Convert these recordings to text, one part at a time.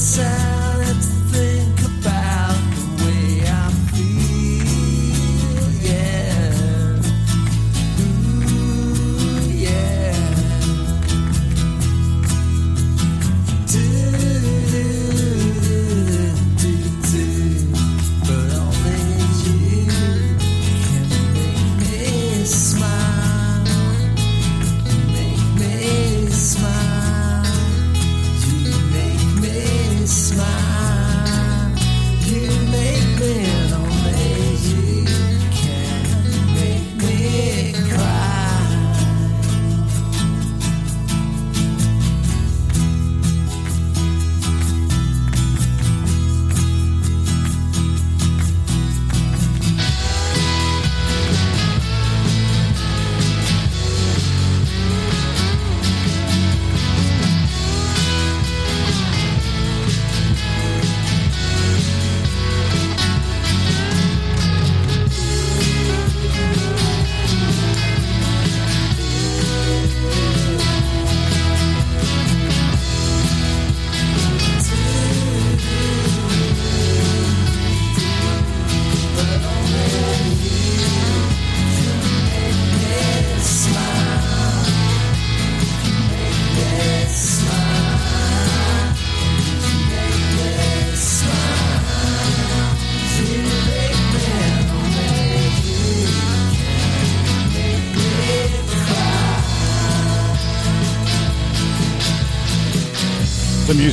myself.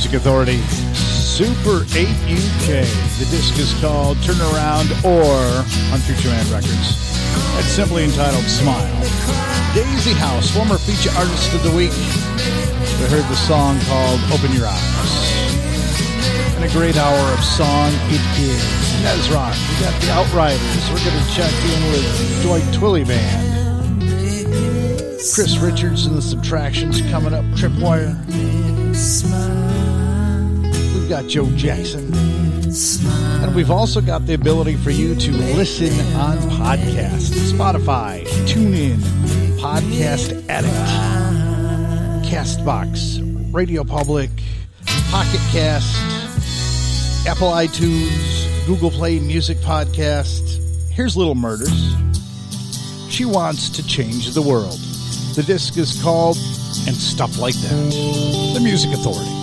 Music Authority, Super 8 UK. The disc is called Turn Around or on Future Man Records. It's simply entitled Smile. Daisy House, former feature artist of the week. We heard the song called Open Your Eyes. And a great hour of song it is. That is rock. We got the Outriders. We're going to check in with Dwight Twilley Band. Chris Richards and the Subtractions coming up. Tripwire. Smile. Got Joe Jackson. And we've also got the ability for you to listen on podcast, Spotify, TuneIn, Podcast Addict, Castbox, Radio Public, Pocket Cast, Apple iTunes, Google Play Music Podcast. Here's Little Murders. She wants to change the world. The disc is called And Stuff Like That. The Music Authority.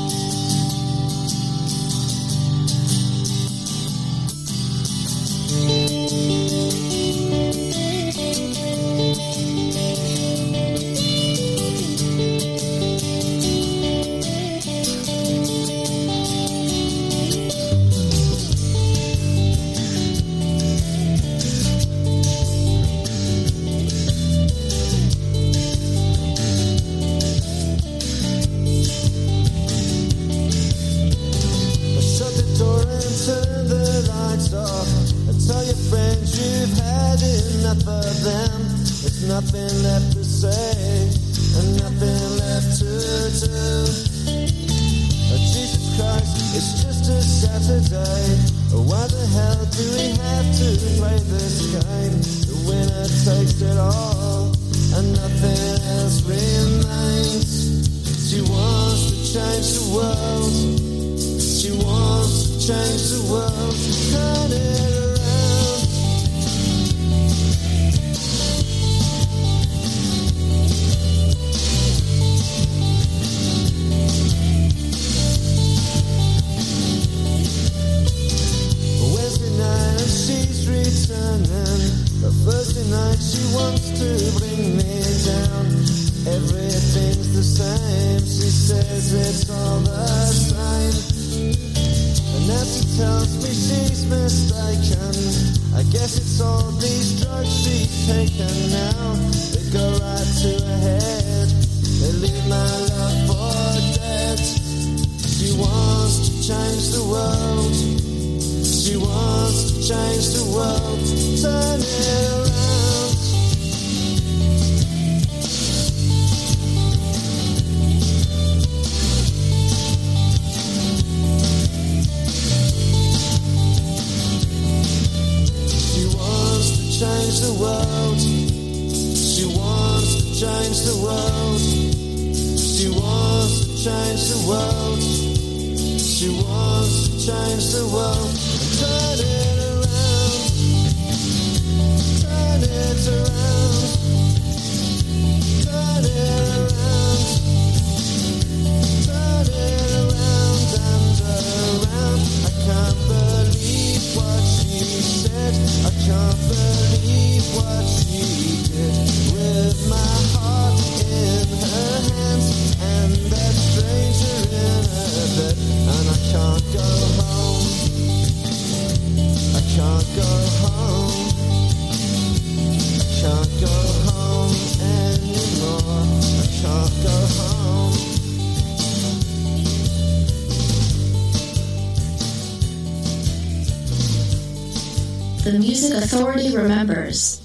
The Music Authority remembers.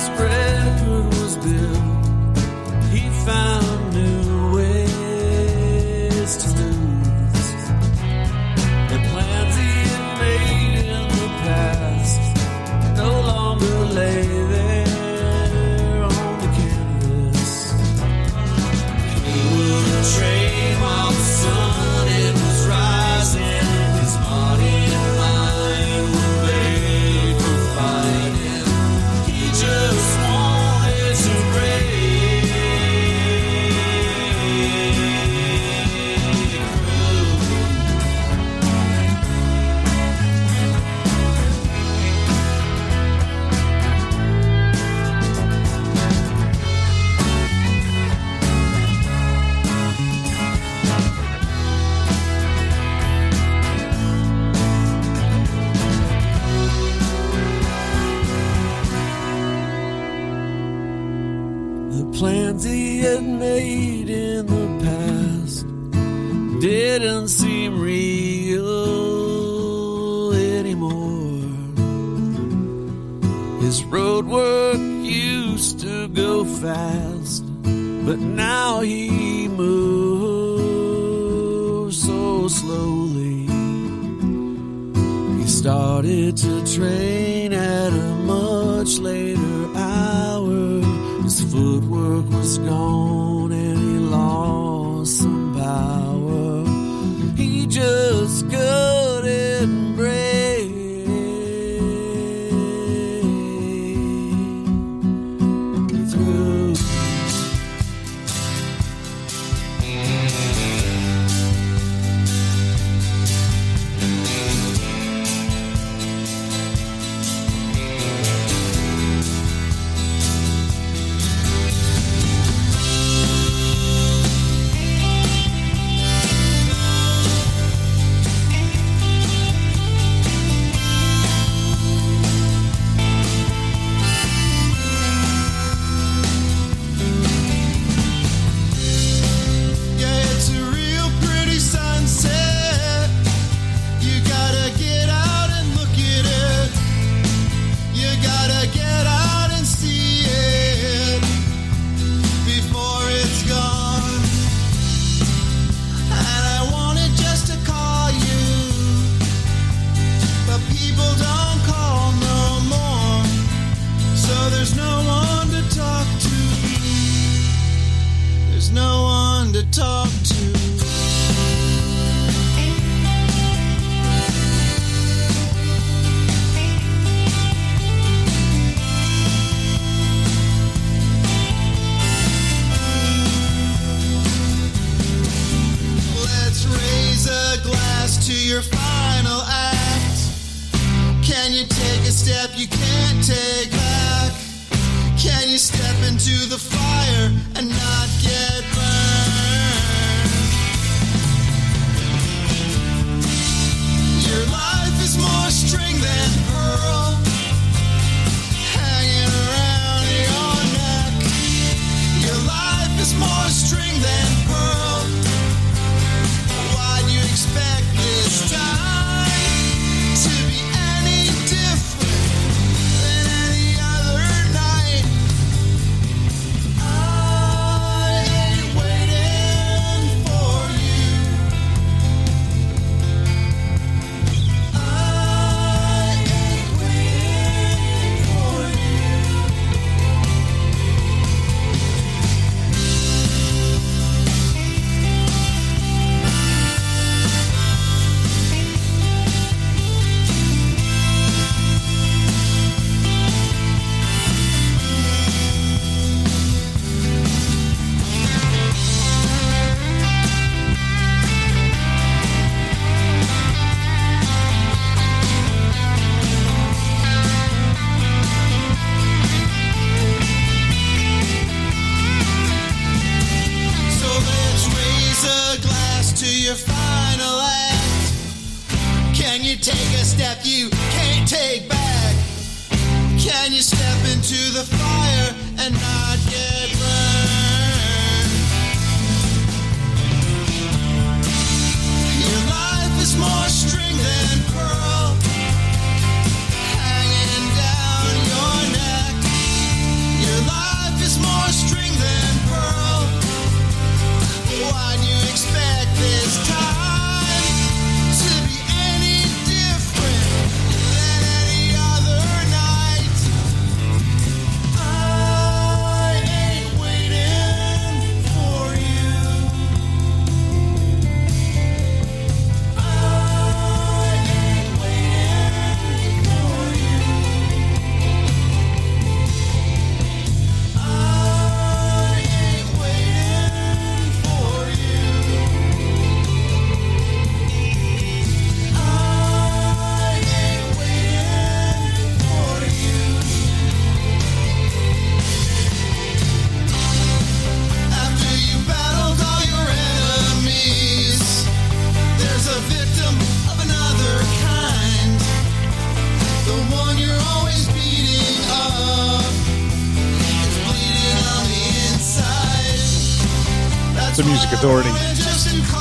spread through.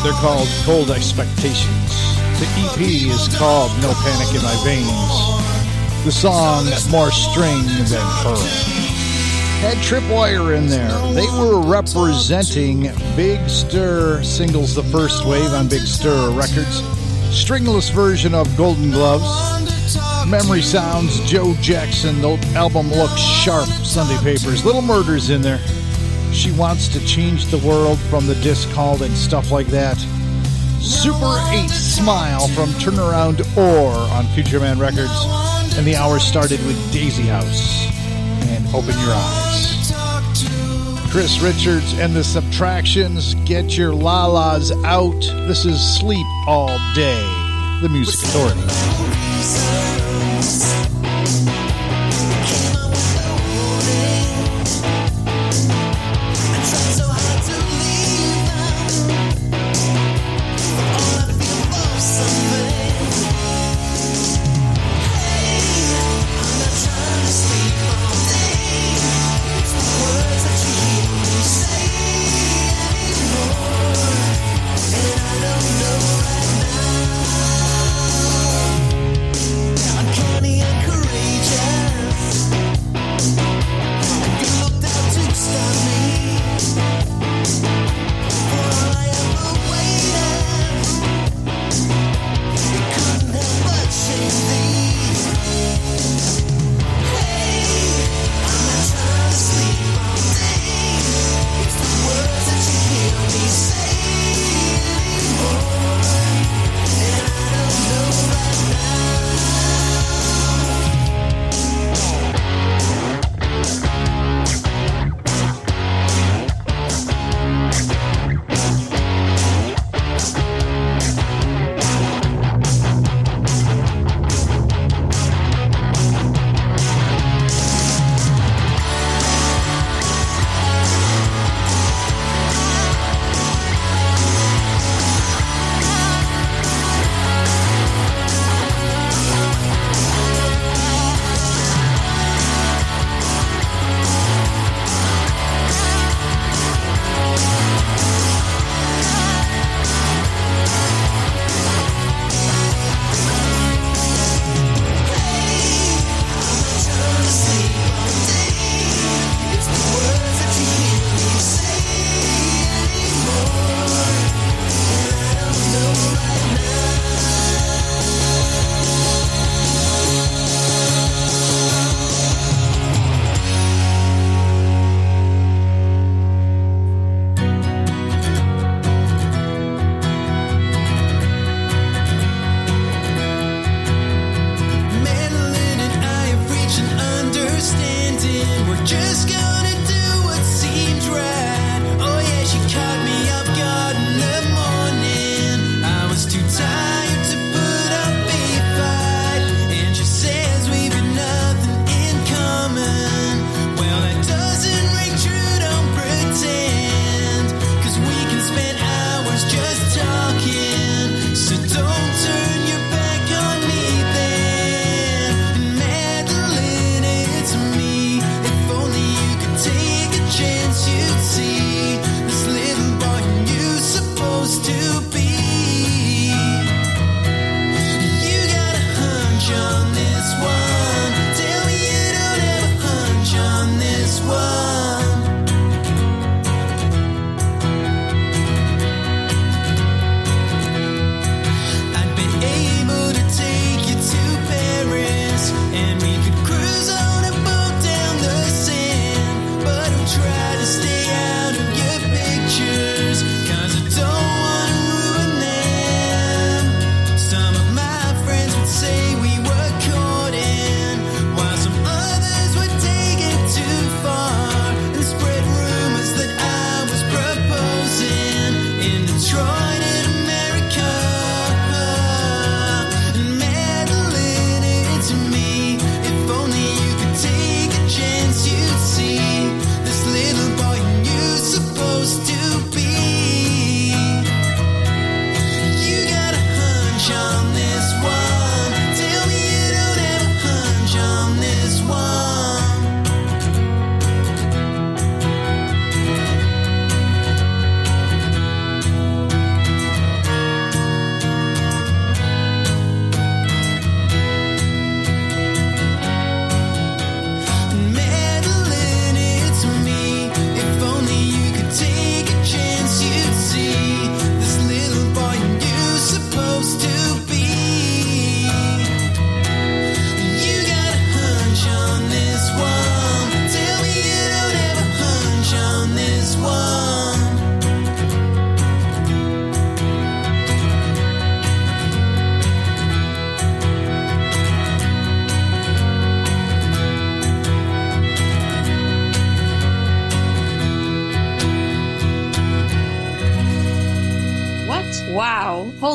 They're called Cold Expectations. The EP is called No Panic in My Veins. The song More String Than Pearl. Had Tripwire in there. They were representing Big Stir singles, the first wave on Big Stir Records. Stringless version of Golden Gloves. Memory Sounds, Joe Jackson. The album looks sharp. Sunday Papers. Little Murders in there. She wants to change the world from the disc called and stuff like that. Super 8 Smile from Turnaround Or on Future Man Records. And the hour started with Daisy House and Open Your Eyes. Chris Richards and the Subtractions. Get your lalas out. This is Sleep All Day. The Music Authority.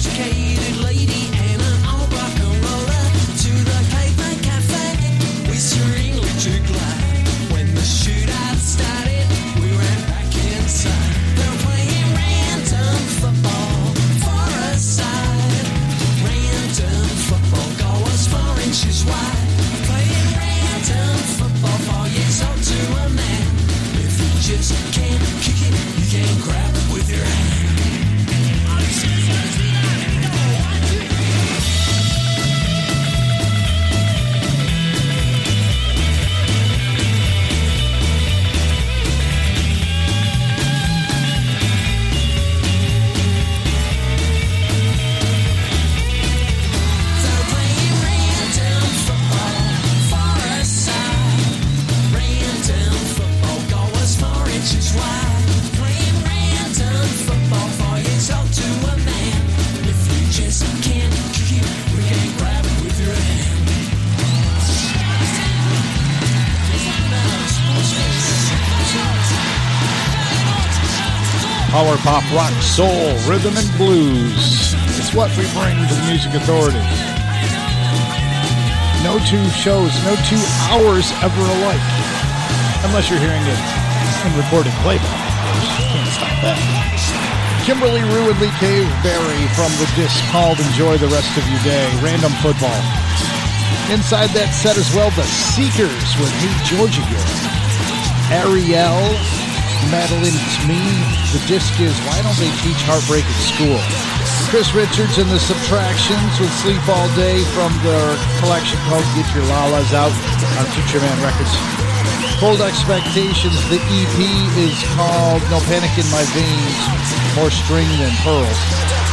sophisticated rock, soul, rhythm, and blues. It's what we bring to the Music Authority. No two shows, no two hours ever alike. Unless you're hearing it in recorded playback, Can't stop that. Kimberly Rew and Lee Cave Berry from the disc called Enjoy the Rest of Your Day, Random Football. Inside that set as well, the Seekers with Hey Georgy Girl, Ariel, Madeline Smee. The disc is Why Don't They Teach Heartbreak at School? Chris Richards and the Subtractions with Sleep All Day from their collection called Get Your Lalas Out on Future Man Records. Cold Expectations, the EP is called No Panic in My Veins, More String Than Pearls.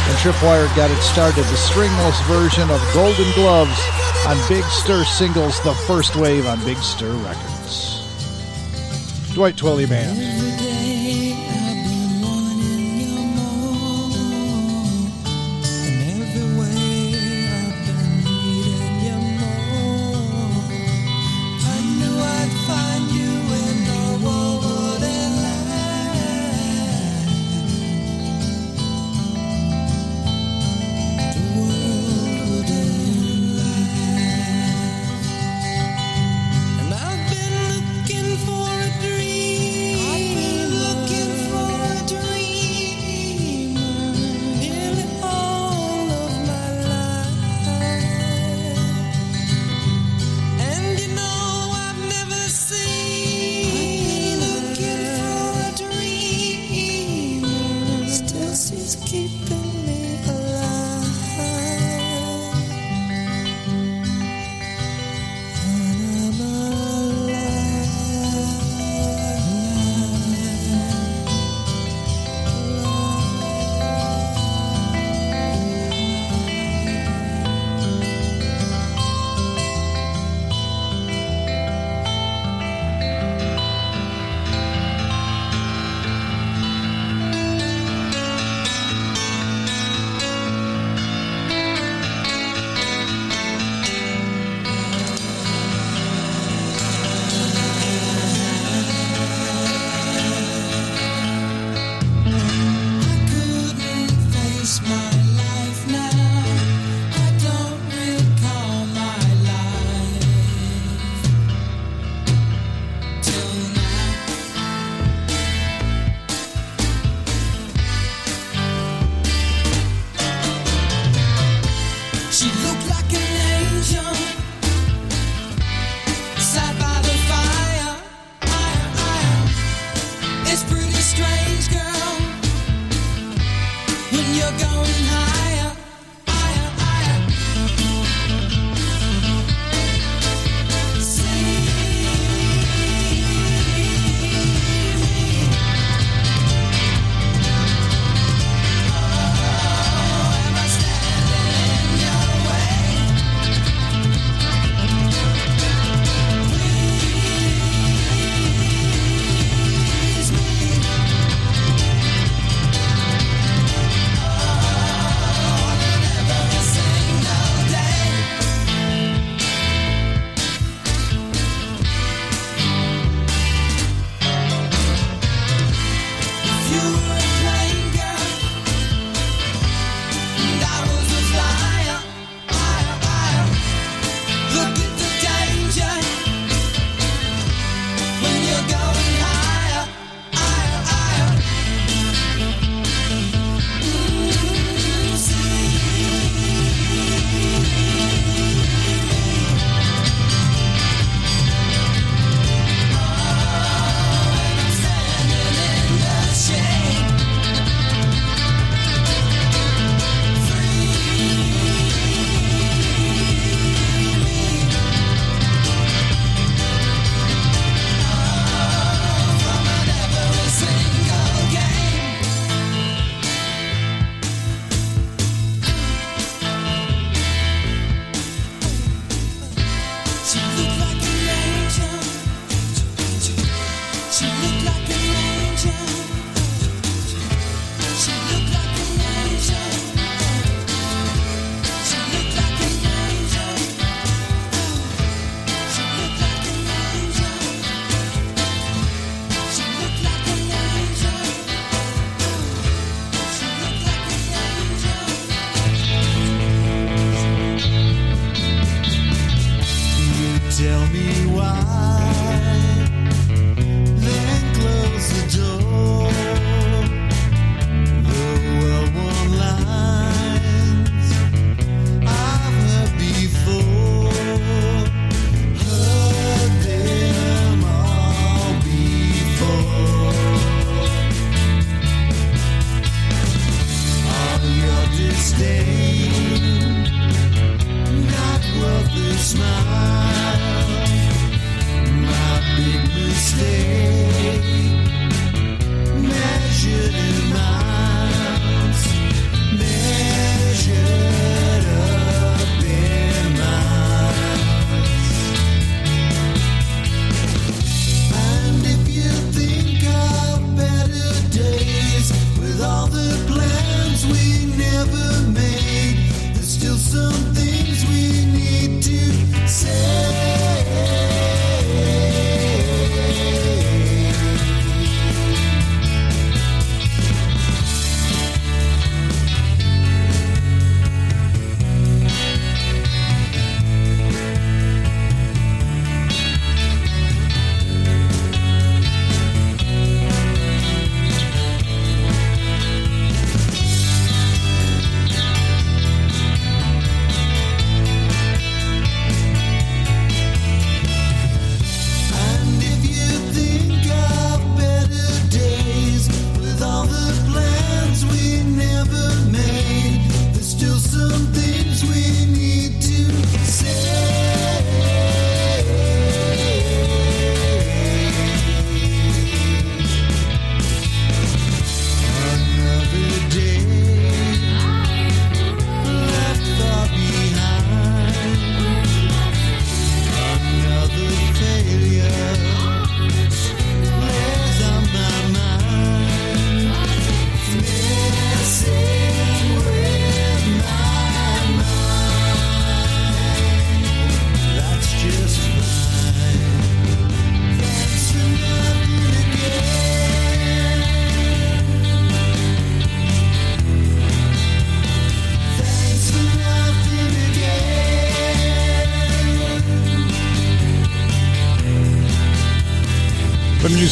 And Tripwire got it started, the stringless version of Golden Gloves on Big Stir Singles, the first wave on Big Stir Records. Dwight Twilley Band.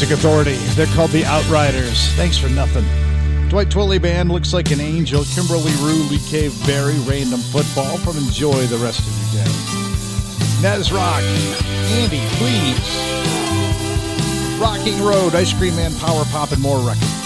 Music Authority. They're called the Outriders. Thanks for nothing. Dwight Twilley Band looks like an angel. Kimberly Rew, Lee Cave Berry, Random Football from Enjoy the Rest of Your Day. Nezrock, Andy, please. Rocking Road, Ice Cream Man, Power Pop, and more records.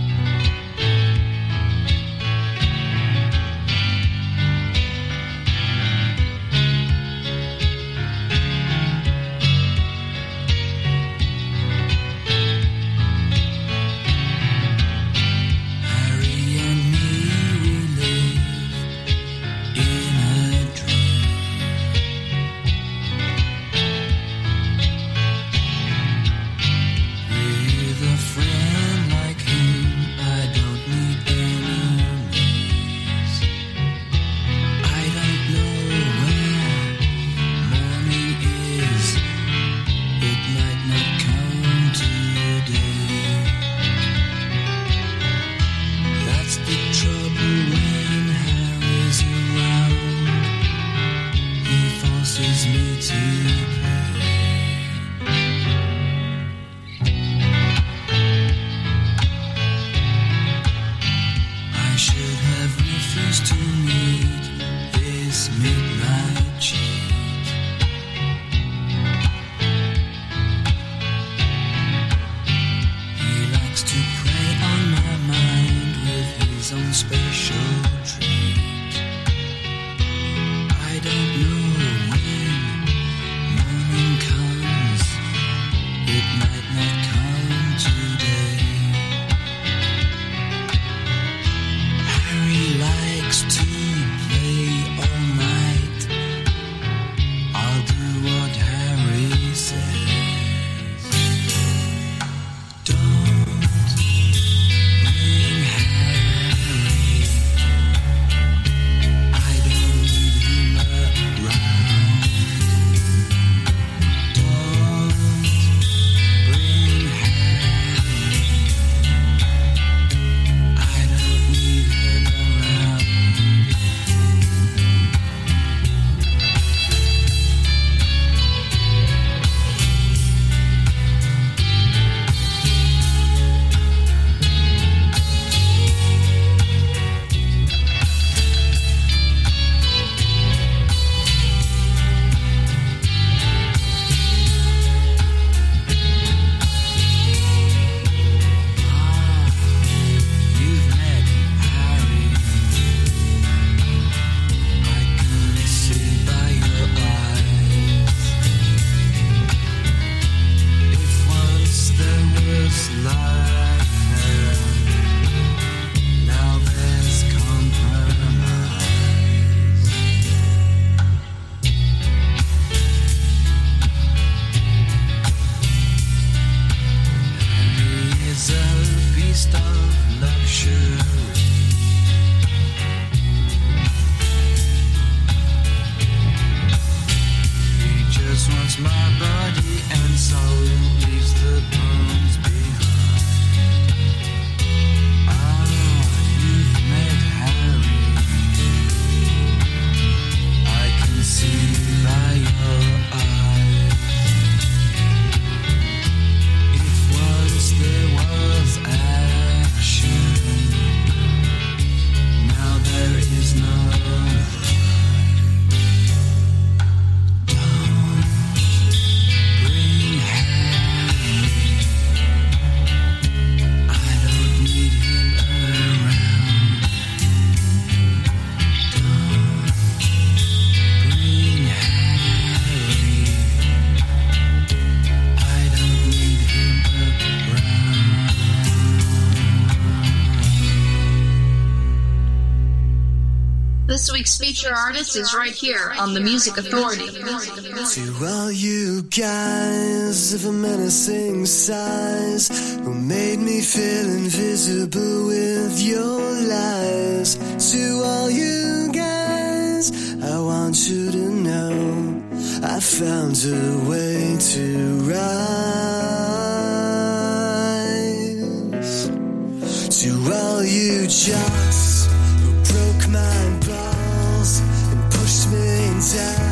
This week's feature artist is right here on the Music Authority. To all you guys of a menacing size who made me feel invisible with your lies. To all you guys, I want you to know I found a way to rise. To all you jocks who broke my die.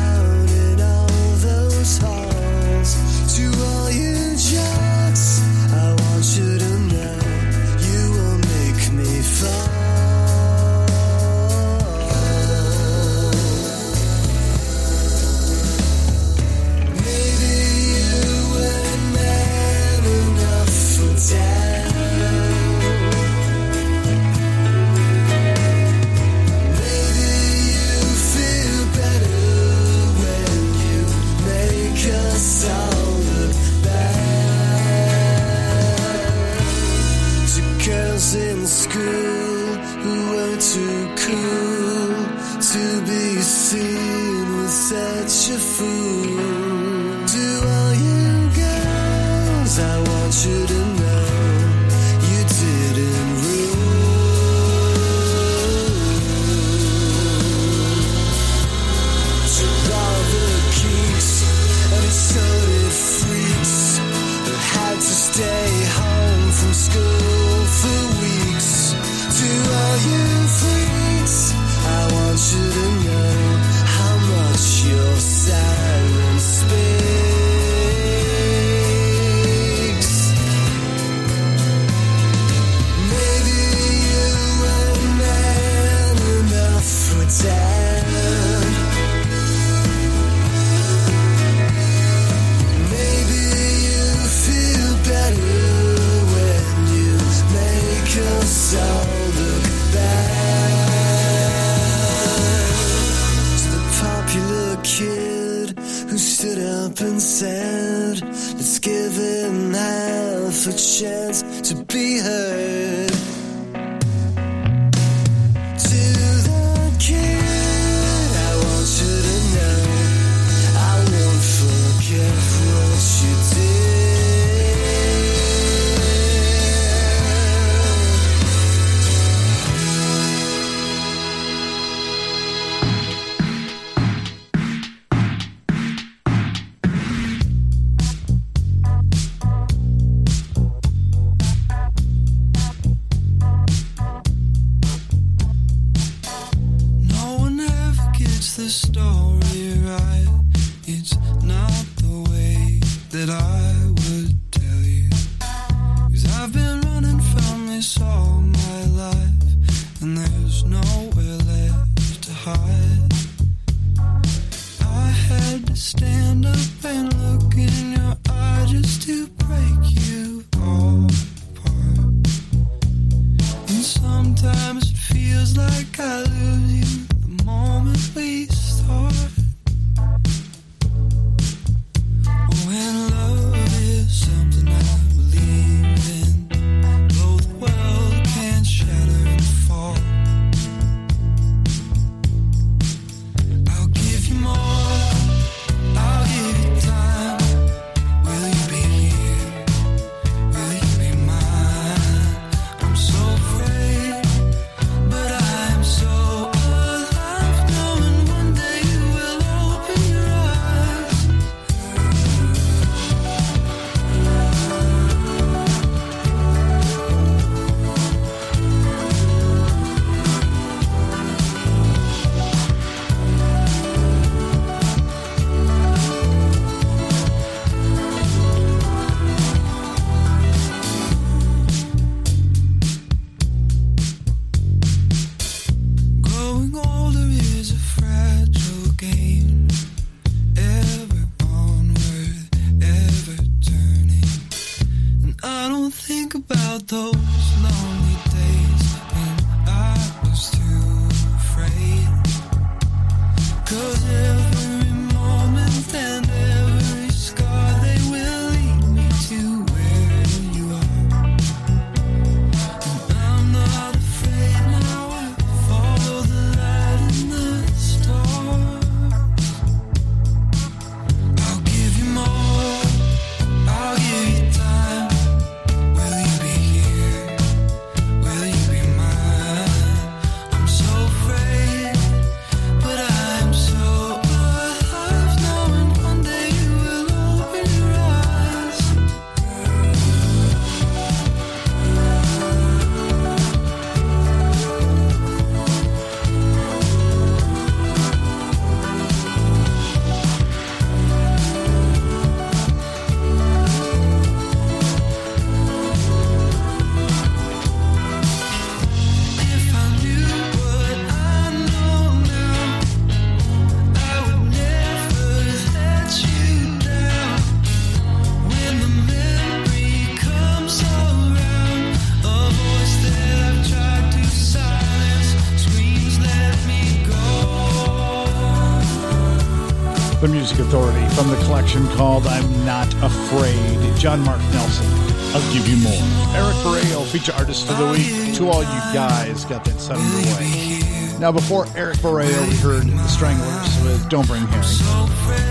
Called I'm Not Afraid. John Mark Nelson, I'll give you more. Eric Barreo, feature artist of the week. To all you guys, got that set underway. Now, before Eric Barreo, we heard The Stranglers with Don't Bring Harry.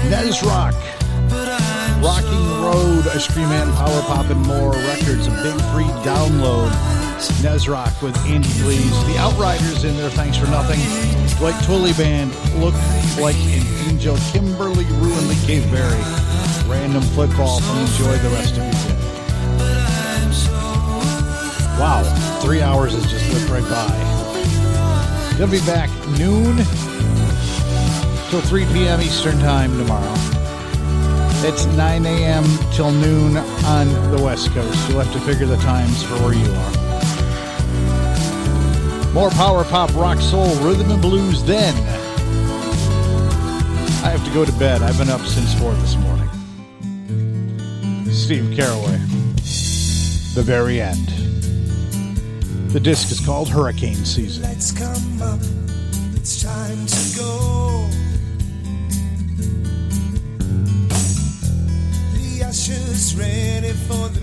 Nezrock, Rocking Road, Ice Cream Man Power Pop and More Records, a big free download. Nezrock with Andy Please. The Outriders in there, thanks for nothing. Dwight Twilley Band, Look Like an Angel. Kimberly Rew Lee Caveberry. Random football from Enjoy the Rest of Your Day. Wow, three hours has just whipped right by. They'll be back noon till 3 p.m. Eastern Time tomorrow. It's 9 a.m. till noon on the West Coast. You'll have to figure the times for where you are. More power pop, rock, soul, rhythm, and blues then. I have to go to bed. I've been up since 4 this morning. Steve Caraway. The very end. The disc is called Hurricane Season. Lights come up, it's time to go. The usher's ready for the